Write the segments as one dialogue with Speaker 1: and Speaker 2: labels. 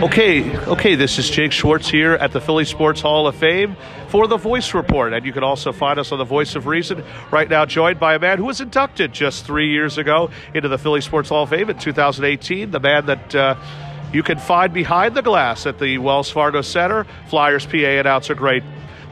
Speaker 1: Okay, okay, this is Jake Schwartz here at the Philly Sports Hall of Fame for the Voice Report. And you can also find us on the Voice of Reason right now, joined by a man who was inducted just three years ago into the Philly Sports Hall of Fame in 2018. The man that uh, you can find behind the glass at the Wells Fargo Center, Flyers PA announcer, great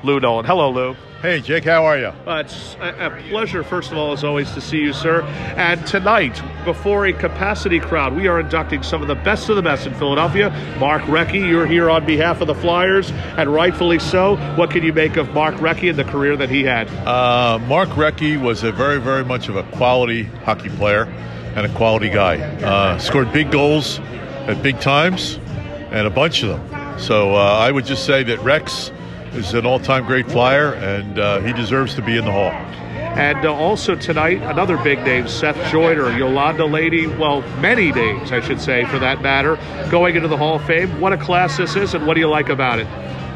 Speaker 1: Lou Nolan. Hello, Lou.
Speaker 2: Hey, Jake, how are you?
Speaker 1: Uh, it's a, a pleasure, first of all, as always, to see you, sir. And tonight, before a capacity crowd, we are inducting some of the best of the best in Philadelphia. Mark Recchi, you're here on behalf of the Flyers, and rightfully so. What can you make of Mark Recchi and the career that he had?
Speaker 2: Uh, Mark Recchi was a very, very much of a quality hockey player and a quality guy. Uh, scored big goals at big times, and a bunch of them. So uh, I would just say that Rex is an all-time great flyer, and uh, he deserves to be in the hall.
Speaker 1: And uh, also tonight, another big name, Seth Joyner, Yolanda Laney, well, many names, I should say, for that matter, going into the Hall of Fame. What a class this is, and what do you like about it?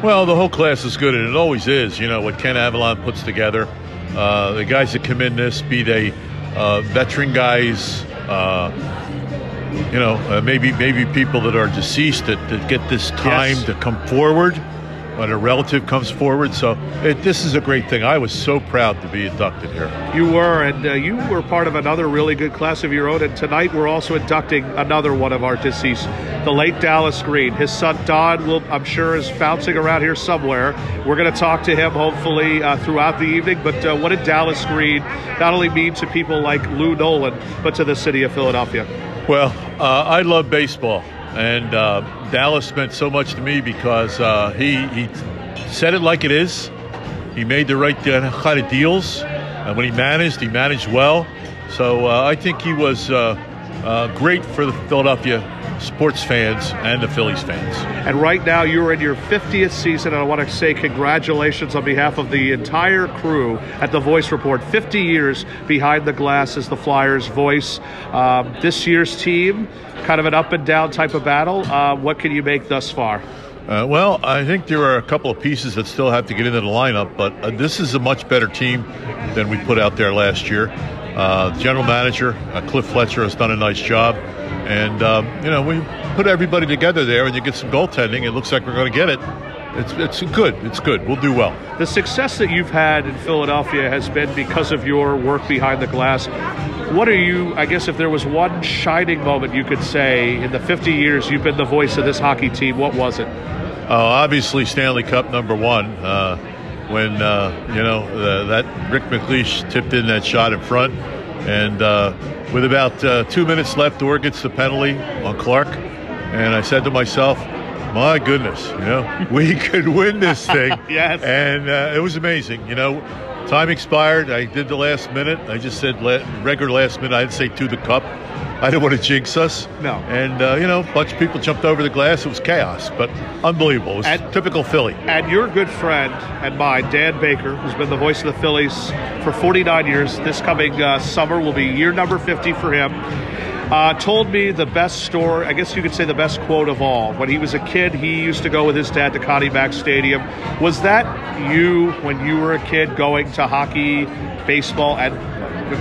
Speaker 2: Well, the whole class is good, and it always is. You know, what Ken Avallon puts together. Uh, the guys that come in this, be they uh, veteran guys, uh, you know, uh, maybe maybe people that are deceased that, that get this time
Speaker 1: Yes.
Speaker 2: to come forward when a relative comes forward. So it, this is a great thing. I was so proud to be inducted here.
Speaker 1: You were, and uh, you were part of another really good class of your own. And tonight, we're also inducting another one of our deceased, the late Dallas Green. His son Don, will, I'm sure, is bouncing around here somewhere. We're going to talk to him hopefully uh, throughout the evening. But uh, what did Dallas Green not only mean to people like Lou Nolan, but to the city of Philadelphia?
Speaker 2: Well, uh, I love baseball, and uh, Dallas meant so much to me because uh, he he said it like it is. He made the right kind of deals, and when he managed, he managed well. So uh, I think he was uh, great for the Philadelphia sports fans and the Phillies fans.
Speaker 1: And right now, you're in your 50th season, and I want to say congratulations on behalf of the entire crew at the Voice Report. 50 years behind the glass as the Flyers' voice. Um, this year's team, kind of an up and down type of battle. Uh, what can you make thus far?
Speaker 2: Uh, well, I think there are a couple of pieces that still have to get into the lineup, but uh, this is a much better team than we put out there last year. Uh, general manager, uh, Cliff Fletcher, has done a nice job. And, um, you know, we put everybody together there and you get some goaltending. It looks like we're going to get it. It's, it's good. It's good. We'll do well.
Speaker 1: The success that you've had in Philadelphia has been because of your work behind the glass. What are you, I guess, if there was one shining moment you could say in the 50 years you've been the voice of this hockey team, what was it?
Speaker 2: Uh, obviously, Stanley Cup number one. Uh, when uh, you know uh, that Rick MacLeish tipped in that shot in front, and uh, with about uh, two minutes left, Orr gets the penalty on Clarke, and I said to myself, "My goodness, you know, we could win this thing."
Speaker 1: Yes.
Speaker 2: and uh, it was amazing. You know, time expired. I did the last minute. I just said la- regular last minute. I didn't say to the cup. I didn't want to jinx us.
Speaker 1: No.
Speaker 2: And, uh, you know, a bunch of people jumped over the glass. It was chaos, but unbelievable. It was
Speaker 1: And-
Speaker 2: typical Philly.
Speaker 1: And your good friend and mine, Dan Baker, who's been the voice of the Phillies for 49 years, this coming uh, summer will be year number 50 for him. Uh, told me the best story, I guess you could say the best quote of all. When he was a kid, he used to go with his dad to Connie Mack Stadium. Was that you when you were a kid going to hockey, baseball, and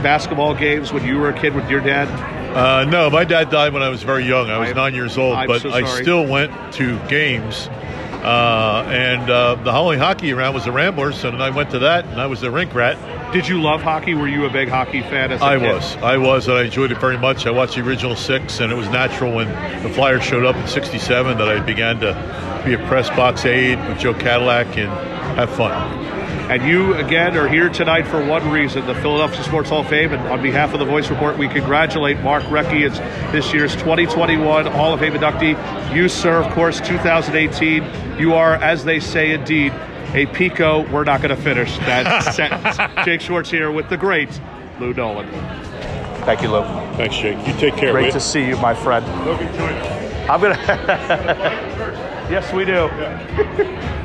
Speaker 1: basketball games when you were a kid with your dad?
Speaker 2: Uh, no, my dad died when I was very young. I was
Speaker 1: I'm-
Speaker 2: nine years old,
Speaker 1: I'm
Speaker 2: but
Speaker 1: so
Speaker 2: I still went to games. Uh, and uh, the only hockey around was the Ramblers, and I went to that, and I was a rink rat.
Speaker 1: Did you love hockey? Were you a big hockey fan as a
Speaker 2: I
Speaker 1: kid?
Speaker 2: I was. I was, and I enjoyed it very much. I watched the original six, and it was natural when the Flyers showed up in '67 that I began to be a press box aide with Joe Kadlec and have fun.
Speaker 1: And you, again, are here tonight for one reason the Philadelphia Sports Hall of Fame. And on behalf of the Voice Report, we congratulate Mark Recchi as this year's 2021 Hall of Fame inductee. You, sir, of course, 2018. You are, as they say, indeed, a Pico. We're not going to finish that sentence. Jake Schwartz here with the great Lou Nolan. Thank you, Lou.
Speaker 2: Thanks, Jake. You take care.
Speaker 1: Great to see you, my friend. I'm going to. yes, we do. All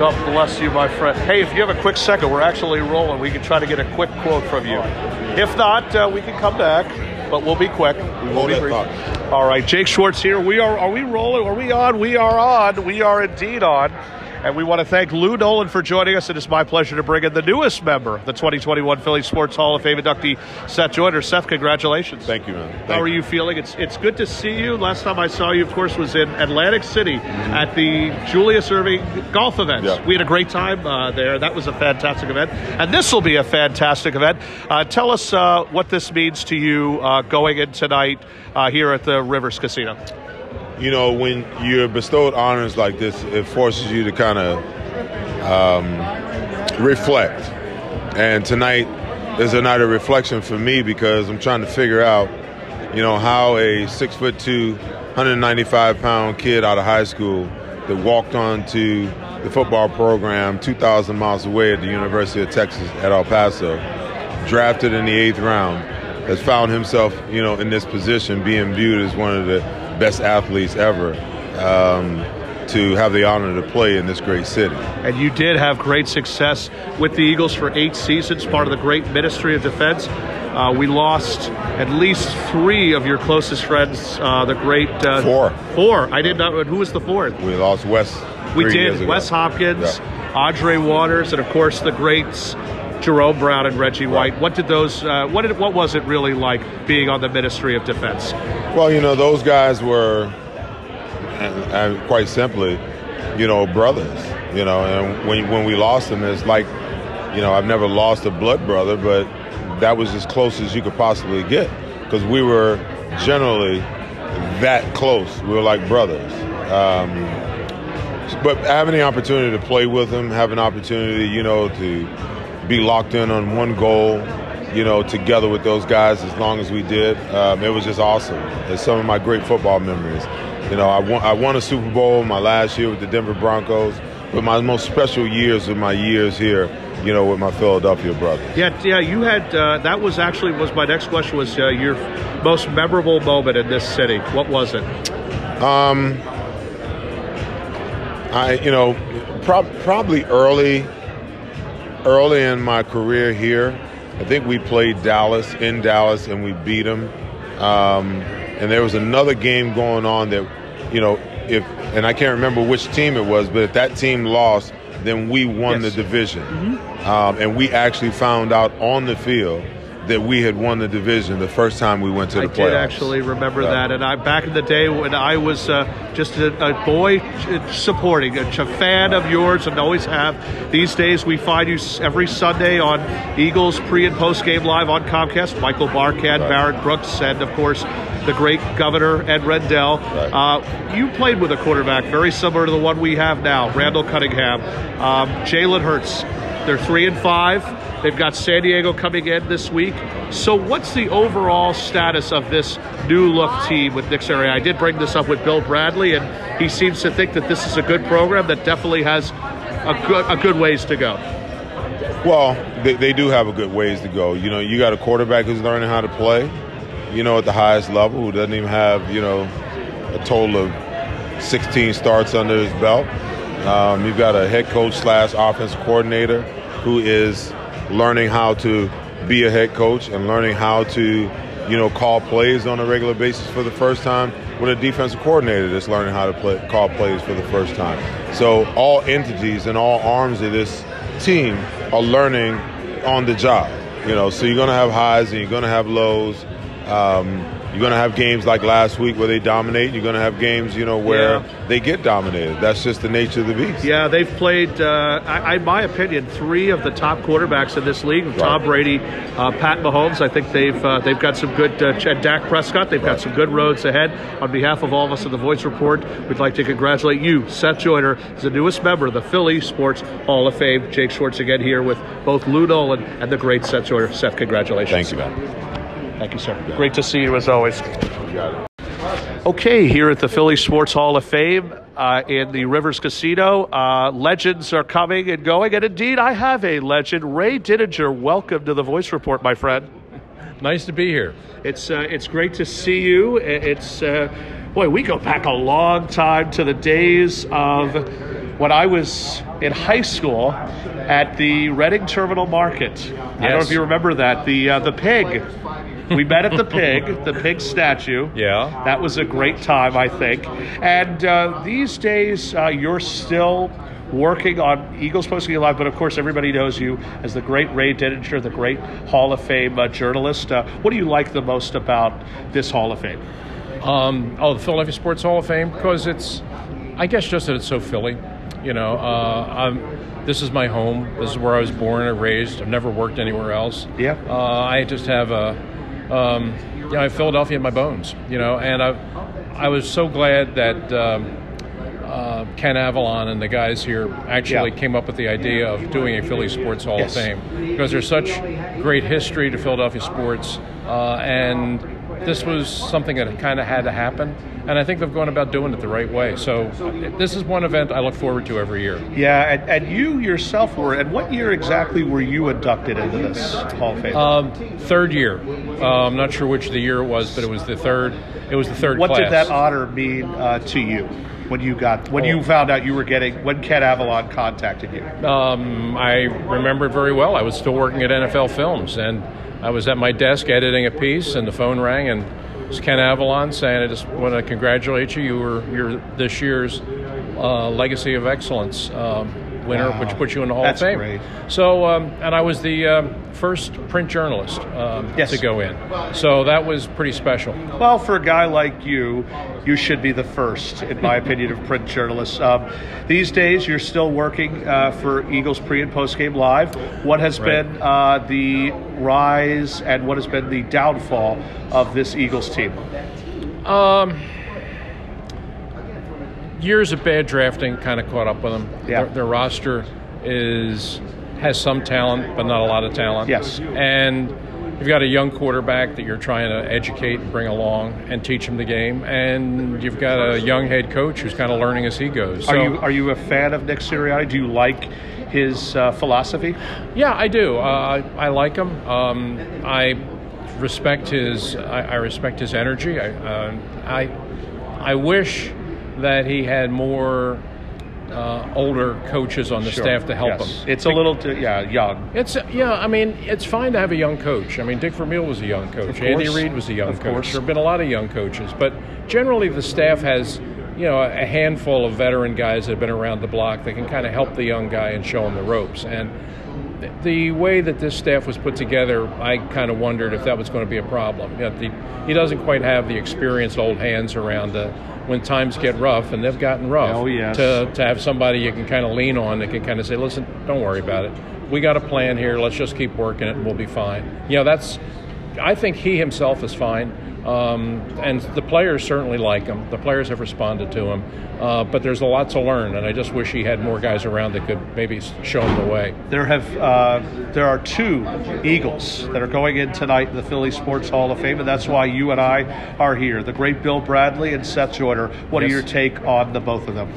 Speaker 1: God bless you, my friend. Hey, if you have a quick second, we're actually rolling. We can try to get a quick quote from you. If not, uh, we can come back, but we'll be quick. We will
Speaker 3: Hold
Speaker 1: be brief. All right, Jake Schwartz here. We are. Are we rolling? Are we on? We are on. We are indeed on. And we want to thank Lou Nolan for joining us. It is my pleasure to bring in the newest member, the 2021 Philly Sports Hall of Fame inductee, Seth Joyner. Seth, congratulations.
Speaker 3: Thank you, man. Thank
Speaker 1: How are
Speaker 3: you.
Speaker 1: you feeling? It's it's good to see you. Last time I saw you, of course, was in Atlantic City
Speaker 3: Mm-hmm.
Speaker 1: at the Julius Erving golf event.
Speaker 3: Yeah.
Speaker 1: We had a great time uh, there. That was a fantastic event, and this will be a fantastic event. Uh, tell us uh, what this means to you uh, going in tonight uh, here at the Rivers Casino.
Speaker 3: You know, when you're bestowed honors like this, it forces you to kind of um, reflect. And tonight is a night of reflection for me because I'm trying to figure out, you know, how a six foot two, 195 pound kid out of high school that walked on to the football program 2,000 miles away at the University of Texas at El Paso, drafted in the eighth round, has found himself, you know, in this position, being viewed as one of the best athletes ever. Um, to have the honor to play in this great city.
Speaker 1: And you did have great success with the Eagles for eight seasons, part of the great Ministry of Defense. Uh, we lost at least three of your closest friends. Uh, the great uh,
Speaker 3: Four.
Speaker 1: Four. I did not. Who was the fourth?
Speaker 3: We lost Wes.
Speaker 1: We did. Wes Hopkins,
Speaker 3: Yeah.
Speaker 1: Andre Waters, and of course the greats Jerome Brown and Reggie White. What did those? Uh, what did? What was it really like being on the Ministry of Defense?
Speaker 3: Well, you know, those guys were, and, and quite simply, you know, brothers. You know, and when when we lost them, it's like, you know, I've never lost a blood brother, but that was as close as you could possibly get because we were generally that close. We were like brothers. Um, but having the opportunity to play with them, have an opportunity, you know, to be locked in on one goal, you know, together with those guys as long as we did, um, it was just awesome. It's some of my great football memories. You know, I won, I won a Super Bowl my last year with the Denver Broncos, but my most special years are my years here, you know, with my Philadelphia brothers.
Speaker 1: Yeah, yeah. You had uh, that was actually was my next question was uh, your most memorable moment in this city. What was it?
Speaker 3: Um, I, you know, prob- probably early, early in my career here, I think we played Dallas in Dallas and we beat them. Um, and there was another game going on that, you know, if and I can't remember which team it was, but if that team lost, then we won
Speaker 1: Yes.
Speaker 3: the division. Um, and we actually found out on the field that we had won the division the first time we went to the
Speaker 1: I
Speaker 3: playoffs.
Speaker 1: I did actually remember that, and I back in the day when I was uh, just a, a boy supporting, a, ch- fan of yours, and always have. These days, we find you every Sunday on Eagles pre and post game live on Comcast. Michael Barkann,
Speaker 3: Right.
Speaker 1: Barrett Brooks, and of course the great Governor Ed Rendell.
Speaker 3: Right.
Speaker 1: Uh, you played with a quarterback very similar to the one we have now, Randall Cunningham, um, Jalen Hurts. They're three and five. They've got San Diego coming in this week. So, what's the overall status of this new look team with Nick Sirianni? I did bring this up with Bill Bradley, and he seems to think that this is a good program that definitely has a good a good ways to go.
Speaker 3: Well, they, they do have a good ways to go. You know, you got a quarterback who's learning how to play, you know, at the highest level, who doesn't even have, you know, a total of 16 starts under his belt. Um, you've got a head coach slash offense coordinator who is learning how to be a head coach and learning how to, you know, call plays on a regular basis for the first time with a defensive coordinator that's learning how to play, call plays for the first time. So all entities and all arms of this team are learning on the job. You know, so you're going to have highs and you're going to have lows. Um, you're going to have games like last week where they dominate. You're going to have games, you know, where
Speaker 1: Yeah.
Speaker 3: they get dominated. That's just the nature of the beast.
Speaker 1: Yeah, they've played, uh, I, in my opinion, three of the top quarterbacks in this league: Tom Brady, uh, Pat Mahomes. I think they've uh, they've got some good. Uh, Dak Prescott. They've got some good roads ahead. On behalf of all of us at the Voice Report, we'd like to congratulate you, Seth Joyner, as the newest member of the Philly Sports Hall of Fame. Jake Schwartz again here with both Lou Nolan and the great Seth Joyner. Seth, congratulations.
Speaker 3: Thank you, man.
Speaker 1: Thank you, sir. Great to see you as always.
Speaker 3: You got it.
Speaker 1: Okay, here at the Philly Sports Hall of Fame uh, in the Rivers Casino, uh, legends are coming and going, and indeed, I have a legend, Ray Didinger. Welcome to the Voice Report, my friend.
Speaker 4: Nice to be here.
Speaker 1: It's uh, it's great to see you. It's uh, boy, we go back a long time to the days of when I was in high school at the Reading Terminal Market. I don't know if you remember that. The uh, the pig. We met at the pig, the pig statue.
Speaker 4: Yeah.
Speaker 1: That was a great time, I think. And uh, these days, uh, you're still working on Eagles Postgame Live, but of course, everybody knows you as the great Ray Didinger, the great Hall of Fame uh, journalist. Uh, what do you like the most about this Hall of Fame?
Speaker 4: Um, oh, the Philadelphia Sports Hall of Fame because it's, I guess, just that it's so Philly. You know, uh, I'm, this is my home. This is where I was born and raised. I've never worked anywhere else.
Speaker 1: Yeah.
Speaker 4: Uh, I just have a, um, you know, I have Philadelphia in my bones. You know, and I, I was so glad that. Um, uh, Ken Avallon and the guys here actually
Speaker 1: Yeah.
Speaker 4: came up with the idea of doing a Philly Sports Hall
Speaker 1: Yes.
Speaker 4: of Fame because there's such great history to Philadelphia sports, uh, and this was something that kind of had to happen. And I think they've gone about doing it the right way. So this is one event I look forward to every year.
Speaker 1: Yeah, and, and you yourself were, and what year exactly were you inducted into this Hall of Fame?
Speaker 4: Um, third year. Uh, I'm not sure which the year it was, but it was the third. It was the third
Speaker 1: what
Speaker 4: class.
Speaker 1: did that honor mean uh, to you when you got when you
Speaker 4: Oh.
Speaker 1: found out you were getting when Ken Avallon contacted you?
Speaker 4: Um, I remember it very well. I was still working at NFL Films, and I was at my desk editing a piece, and the phone rang, and it was Ken Avallon saying, "I just want to congratulate you. You were you're this year's uh, Legacy of Excellence um, winner,
Speaker 1: Wow.
Speaker 4: which puts you in the Hall
Speaker 1: That's
Speaker 4: of Fame."
Speaker 1: great.
Speaker 4: So, um, and I was the um, first print journalist um,
Speaker 1: Yes.
Speaker 4: to go in, so that was pretty special.
Speaker 1: Well, for a guy like you, you should be the first, in my opinion, of print journalists. Um, these days, you're still working uh, for Eagles pre and post game live. What has
Speaker 4: Right.
Speaker 1: been uh, the rise and what has been the downfall of this Eagles team?
Speaker 4: Years of bad drafting kind of caught up with them.
Speaker 1: Yeah.
Speaker 4: Their, their roster is has some talent, but not a lot of talent.
Speaker 1: Yes.
Speaker 4: And you've got a young quarterback that you're trying to educate and bring along and teach him the game, and you've got a young head coach who's kind of learning as he goes.
Speaker 1: Are
Speaker 4: So-
Speaker 1: you are you a fan of Nick Sirianni? Do you like his uh, philosophy?
Speaker 4: Yeah, I do. Uh, I, I like him. Um, I respect his. I, I respect his energy. I, uh, I, I wish that he had more uh, older coaches on the
Speaker 1: Sure.
Speaker 4: staff to help
Speaker 1: Yes.
Speaker 4: him.
Speaker 1: It's a little, too, yeah, young.
Speaker 4: It's yeah. I mean, it's fine to have a young coach. I mean, Dick Vermeil was a young coach. Andy. Reid was a young
Speaker 1: Of
Speaker 4: coach.
Speaker 1: course.
Speaker 4: There have been a lot of young coaches, but generally the staff has you know a handful of veteran guys that have been around the block that can kind of help the young guy and show him the ropes. And the way that this staff was put together, I kind of wondered if that was going to be a problem. You know, the, he doesn't quite have the experienced old hands around. Uh, when times get rough, and they've gotten rough,
Speaker 1: Oh, yes.
Speaker 4: to, to have somebody you can kind of lean on that can kind of say, listen, don't worry about it. We got a plan here. Let's just keep working it and we'll be fine. You know, that's, I think he himself is fine. Um, and the players certainly like him. The players have responded to him. Uh, but there's a lot to learn, and I just wish he had more guys around that could maybe show him the way.
Speaker 1: There have uh, there are two Eagles that are going in tonight in the Philly Sports Hall of Fame, and that's why you and I are here. The great Bill Bradley and Seth Joyner. What are your take on the both of them?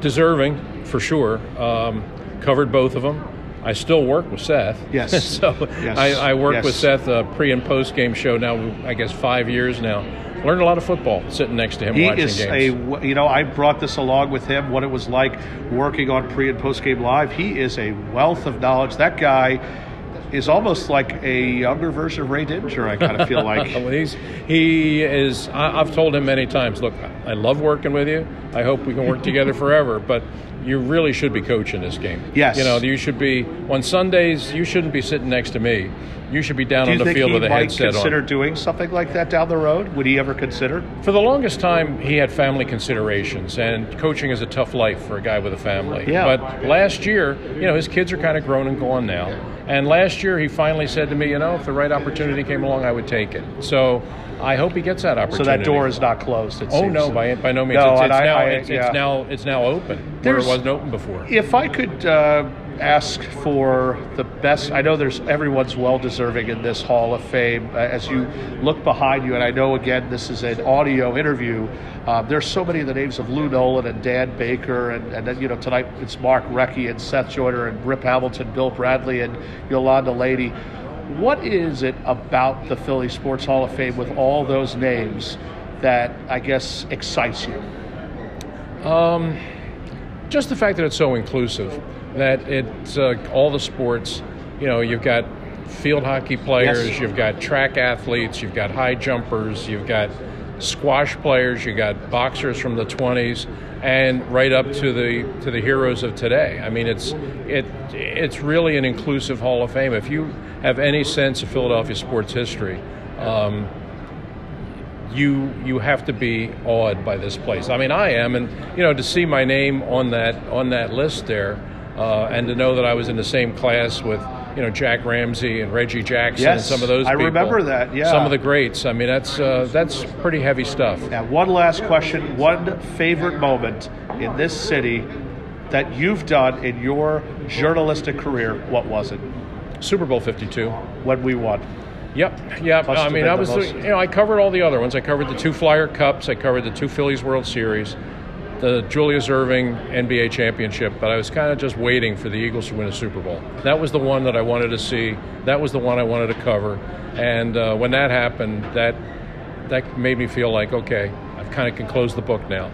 Speaker 4: Deserving, for sure. Um, covered both of them. I still work with Seth.
Speaker 1: Yes.
Speaker 4: so
Speaker 1: Yes.
Speaker 4: I, I work
Speaker 1: Yes.
Speaker 4: with Seth uh, pre and post game show now. I guess five years now. Learned a lot of football sitting next to him
Speaker 1: He
Speaker 4: watching
Speaker 1: is
Speaker 4: games.
Speaker 1: a you know I brought this along with him what it was like working on pre and post game live. He is a wealth of knowledge. That guy is almost like a younger version of Ray Dinger. I kind of feel like.
Speaker 4: Well, he's he is. I, I've told him many times. Look, I love working with you. I hope we can work together forever. But you really should be coaching this game.
Speaker 1: Yes.
Speaker 4: You know, you should be on Sundays. You shouldn't be sitting next to me. You should be down
Speaker 1: Do
Speaker 4: on the field with a headset
Speaker 1: consider
Speaker 4: on.
Speaker 1: doing something like that down the road? Would he ever consider?
Speaker 4: For the longest time, he had family considerations, and coaching is a tough life for a guy with a family.
Speaker 1: Yeah.
Speaker 4: But last year, you know, his kids are kind of grown and gone now. And last year, he finally said to me, you know, if the right opportunity came along, I would take it. So I hope he gets that opportunity.
Speaker 1: So that door is not closed. It
Speaker 4: Oh
Speaker 1: seems.
Speaker 4: no, by by no means.
Speaker 1: No,
Speaker 4: it's, it's
Speaker 1: I-
Speaker 4: now
Speaker 1: I-
Speaker 4: it's,
Speaker 1: yeah.
Speaker 4: it's now it's now open where it wasn't open before.
Speaker 1: If I could uh, ask for the best, I know there's everyone's well deserving in this Hall of Fame. Uh, as you look behind you, and I know again this is an audio interview. Uh, there's so many of the names of Lou Nolan and Dan Baker, and, and then you know tonight it's Mark Recchi and Seth Joyner and Rip Hamilton, Bill Bradley and Yolanda Laney. What is it about the Philly Sports Hall of Fame with all those names that I guess excites you?
Speaker 4: Um, Just the fact that it's so inclusive, that it's uh, all the sports. You know, you've got field hockey players,
Speaker 1: Yes.
Speaker 4: you've got track athletes, you've got high jumpers, you've got squash players, you've got boxers from the 20s, and right up to the to the heroes of today. I mean, it's it it's really an inclusive Hall of Fame. If you have any sense of Philadelphia sports history. Um, you you have to be awed by this place. I mean, I am, and you know, to see my name on that on that list there, uh, and to know that I was in the same class with you know Jack Ramsay and Reggie Jackson
Speaker 1: Yes,
Speaker 4: and some of those.
Speaker 1: I
Speaker 4: people,
Speaker 1: remember that, yeah.
Speaker 4: some of the greats. I mean, that's uh, that's pretty heavy stuff.
Speaker 1: Now, one last question. One favorite moment in this city that you've done in your journalistic career, what was it?
Speaker 4: Super Bowl Fifty Two.
Speaker 1: When we won.
Speaker 4: Yep, yep.
Speaker 1: Must
Speaker 4: I mean, I was,
Speaker 1: most-
Speaker 4: you know, I covered all the other ones. I covered the two Flyer Cups. I covered the two Phillies World Series, the Julius Erving NBA championship. But I was kind of just waiting for the Eagles to win a Super Bowl. That was the one that I wanted to see. That was the one I wanted to cover. And uh, when that happened, that that made me feel like, okay, I've kind of can close the book now.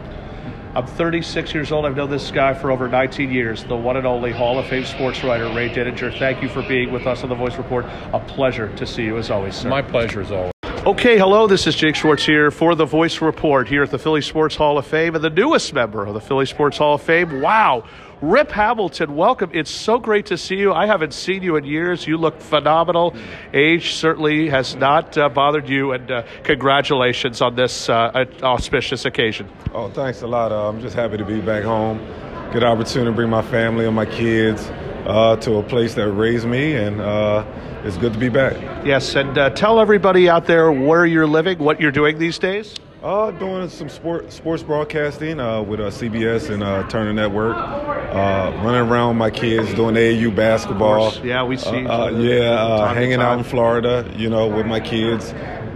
Speaker 1: I'm 36 years old. I've known this guy for over 19 years. The one and only Hall of Fame sports writer, Ray Didinger. Thank you for being with us on the Voice Report. A pleasure to see you as always, sir.
Speaker 4: My pleasure as always.
Speaker 1: Okay, hello. This is Jake Schwartz here for the Voice Report here at the Philly Sports Hall of Fame and the newest member of the Philly Sports Hall of Fame. Wow. Rip Hamilton, welcome. It's so great to see you. I haven't seen you in years. You look phenomenal. Age certainly has not uh, bothered you, and uh, congratulations on this uh, auspicious occasion.
Speaker 5: Oh, thanks a lot. Uh, I'm just happy to be back home. Good opportunity to bring my family and my kids uh, to a place that raised me, and uh, it's good to be back.
Speaker 1: Yes, and uh, tell everybody out there where you're living, what you're doing these days.
Speaker 5: Uh, doing some sport, sports broadcasting uh, with uh, CBS and uh, Turner Network. Uh, running around with my kids doing AAU basketball.
Speaker 1: Yeah, we see
Speaker 5: Uh, uh, yeah, uh, hanging out in Florida, you know, with my kids,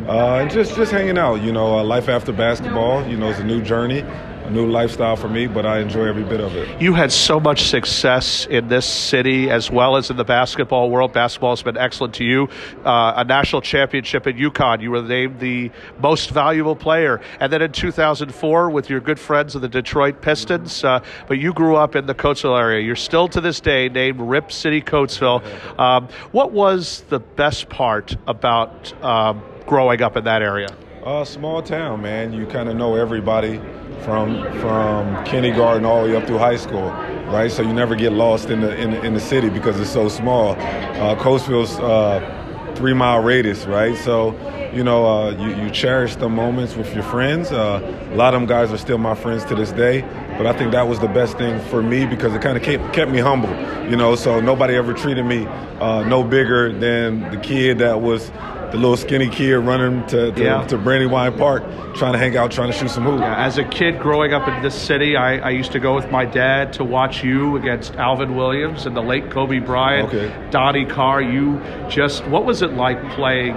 Speaker 5: uh, and just just hanging out. You know, uh, life after basketball. You know, it's a new journey, a new lifestyle for me, but I enjoy every bit of it.
Speaker 1: You had so much success in this city as well as in the basketball world. Basketball has been excellent to you. Uh, a national championship at UConn. You were named the most valuable player. And then in 2004 with your good friends of the Detroit Pistons. Uh, but you grew up in the Coatesville area. You're still to this day named Rip City Coatesville. Um, what was the best part about um, growing up in that area?
Speaker 5: Uh, small town, man. You kind of know everybody from from kindergarten all the way up through high school, right? So you never get lost in the in, the- in the city because it's so small. Uh, Coatesville's uh, three mile radius, right? So you know uh, you you cherish the moments with your friends. Uh, a lot of them guys are still my friends to this day. But I think that was the best thing for me because it kind of kept, kept me humble, you know. So nobody ever treated me uh, no bigger than the kid that was the little skinny kid running to, to,
Speaker 1: Yeah.
Speaker 5: to Brandywine Park, trying to hang out, trying to shoot some hoops.
Speaker 1: As a kid growing up in this city, I, I used to go with my dad to watch you against Alvin Williams and the late Kobe Bryant,
Speaker 5: Okay.
Speaker 1: Donnie Carr. You just, what was it like playing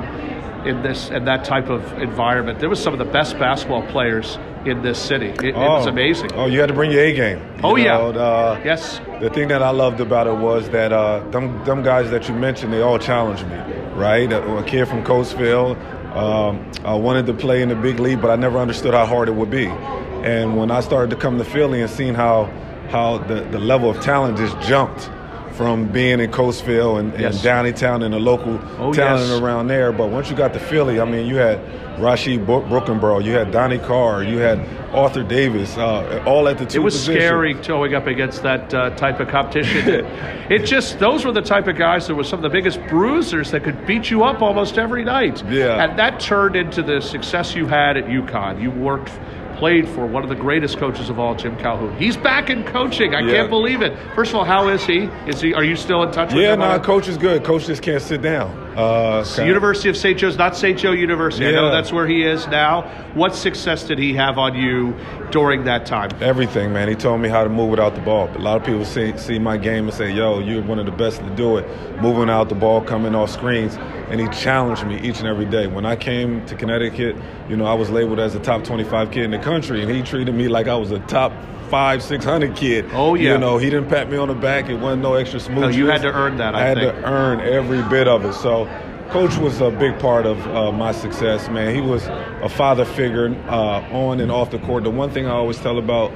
Speaker 1: in this in that type of environment? There was some of the best basketball players in this city. It, it was amazing.
Speaker 5: Oh, you had to bring your A game. You
Speaker 1: Oh, yeah.
Speaker 5: know, uh,
Speaker 1: Yes.
Speaker 5: The thing that I loved about it was that uh, them, them guys that you mentioned, they all challenged me, right? A, a kid from Coatesville, um, I wanted to play in the big league, but I never understood how hard it would be. And when I started to come to Philly and seeing how how the, the level of talent just jumped from being in Coatesville and,
Speaker 1: Yes.
Speaker 5: and Downtown and the local
Speaker 1: Oh,
Speaker 5: talent
Speaker 1: yes.
Speaker 5: around there. But once you got to Philly, I mean, you had Rashid Bro- Brokenborough, you had Donnie Carr, you had Arthur Davis, uh, all at the two
Speaker 1: It was
Speaker 5: positions.
Speaker 1: scary going up against that uh, type of competition. it just those were the type of guys that were some of the biggest bruisers that could beat you up almost every night.
Speaker 5: Yeah.
Speaker 1: and that turned into the success you had at UConn. You worked. Played for one of the greatest coaches of all, Jim Calhoun. He's back in coaching. I
Speaker 5: Yeah.
Speaker 1: can't believe it. First of all, how is he? Is he? Are you still in touch with him?
Speaker 5: Yeah,
Speaker 1: no,
Speaker 5: coach is good. Coach just can't sit down. Uh,
Speaker 1: University of St. Joe's, not St. Joe University. I know
Speaker 5: Yeah.
Speaker 1: that's where he is now. What success did he have on you during that time?
Speaker 5: Everything, man. He told me how to move without the ball. A lot of people see see my game and say, "Yo, you're one of the best to do it, moving out the ball, coming off screens." And he challenged me each and every day. When I came to Connecticut, you know, I was labeled as a top 25 kid in the country, and he treated me like I was a top five, six hundred kid.
Speaker 1: Oh, yeah.
Speaker 5: You know, he didn't pat me on the back. It wasn't no extra smooth.
Speaker 1: No, you had to earn that, I
Speaker 5: had
Speaker 1: think.
Speaker 5: to earn every bit of it. So. Coach was a big part of uh, my success, man. He was a father figure uh, on and off the court. The one thing I always tell about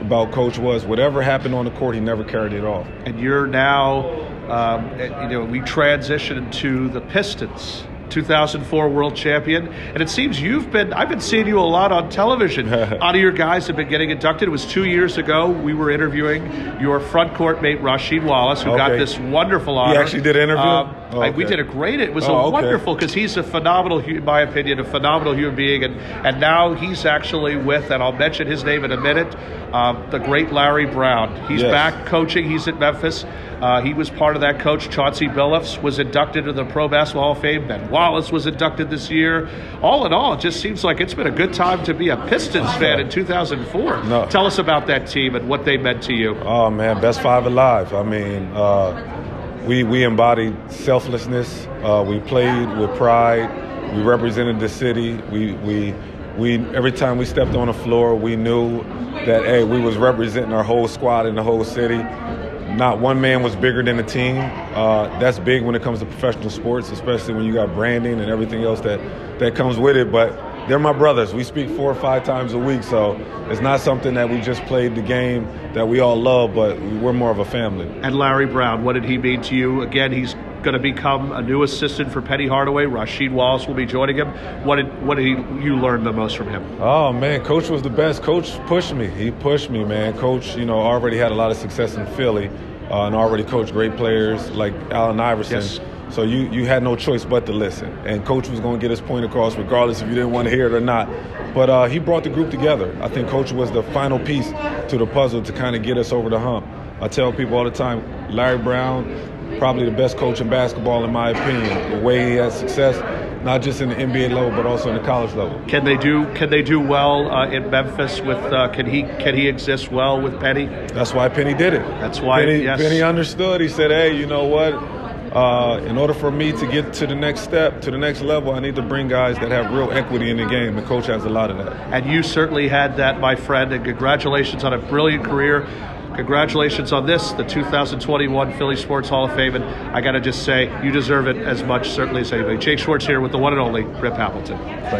Speaker 5: about Coach was whatever happened on the court, he never carried it off.
Speaker 1: And you're now, um, you know, we transitioned to the Pistons. 2004 world champion. And it seems you've been, I've been seeing you a lot on television. a lot of your guys have been getting inducted. It was two years ago. We were interviewing your front court mate, Rasheed Wallace, who got this wonderful honor.
Speaker 5: He actually did an interview?
Speaker 1: Um,
Speaker 5: Oh,
Speaker 1: we did a great, it was
Speaker 5: Oh,
Speaker 1: a
Speaker 5: okay.
Speaker 1: wonderful, because he's a phenomenal, in my opinion, a phenomenal human being. And, and now he's actually with, and I'll mention his name in a minute, um, the great Larry Brown. He's
Speaker 5: Yes.
Speaker 1: back coaching. He's at Memphis. Uh, he was part of that coach. Chauncey Billups was inducted to the Pro Basketball Hall of Fame. Ben Wallace was inducted this year. All in all, it just seems like it's been a good time to be a Pistons fan in 2004.
Speaker 5: No.
Speaker 1: Tell us about that team and what they meant to you.
Speaker 5: Oh man, best five alive. I mean, uh, we we embodied selflessness. Uh, we played with pride. We represented the city. We we we every time we stepped on the floor, we knew that hey, we was representing our whole squad and the whole city. Not one man was bigger than the team. Uh, that's big when it comes to professional sports, especially when you got branding and everything else that that comes with it. But they're my brothers. We speak four or five times a week, so it's not something that we just played the game that we all love, but we're more of a family.
Speaker 1: And Larry Brown, what did he mean to you? Again, he's going to become a new assistant for Penny Hardaway. Rasheed Wallace will be joining him. What did what did he, you learn the most from him?
Speaker 5: Oh man, coach was the best. Coach pushed me. He pushed me, man. Coach, you know, already had a lot of success in Philly, uh, and already coached great players like Allen Iverson.
Speaker 1: Yes.
Speaker 5: So you you had no choice but to listen. And coach was going to get his point across, regardless if you didn't want to hear it or not. But uh, he brought the group together. I think coach was the final piece to the puzzle to kind of get us over the hump. I tell people all the time, Larry Brown, probably the best coach in basketball in my opinion. The way he has success, not just in the NBA level, but also in the college level.
Speaker 1: Can they do can they do well uh, in Memphis with uh, can he can he exist well with Penny?
Speaker 5: That's why Penny did it.
Speaker 1: That's why,
Speaker 5: Penny,
Speaker 1: yes.
Speaker 5: Penny understood. He said, "Hey, you know what? Uh, in order for me to get to the next step, to the next level, I need to bring guys that have real equity in the game. And coach has a lot of that.
Speaker 1: And you certainly had that, my friend. And congratulations on a brilliant career. Congratulations on this, the 2021 Philly Sports Hall of Fame. And I got to just say, you deserve it as much, certainly as anybody. Jake Schwartz here with the one and only Rip Appleton.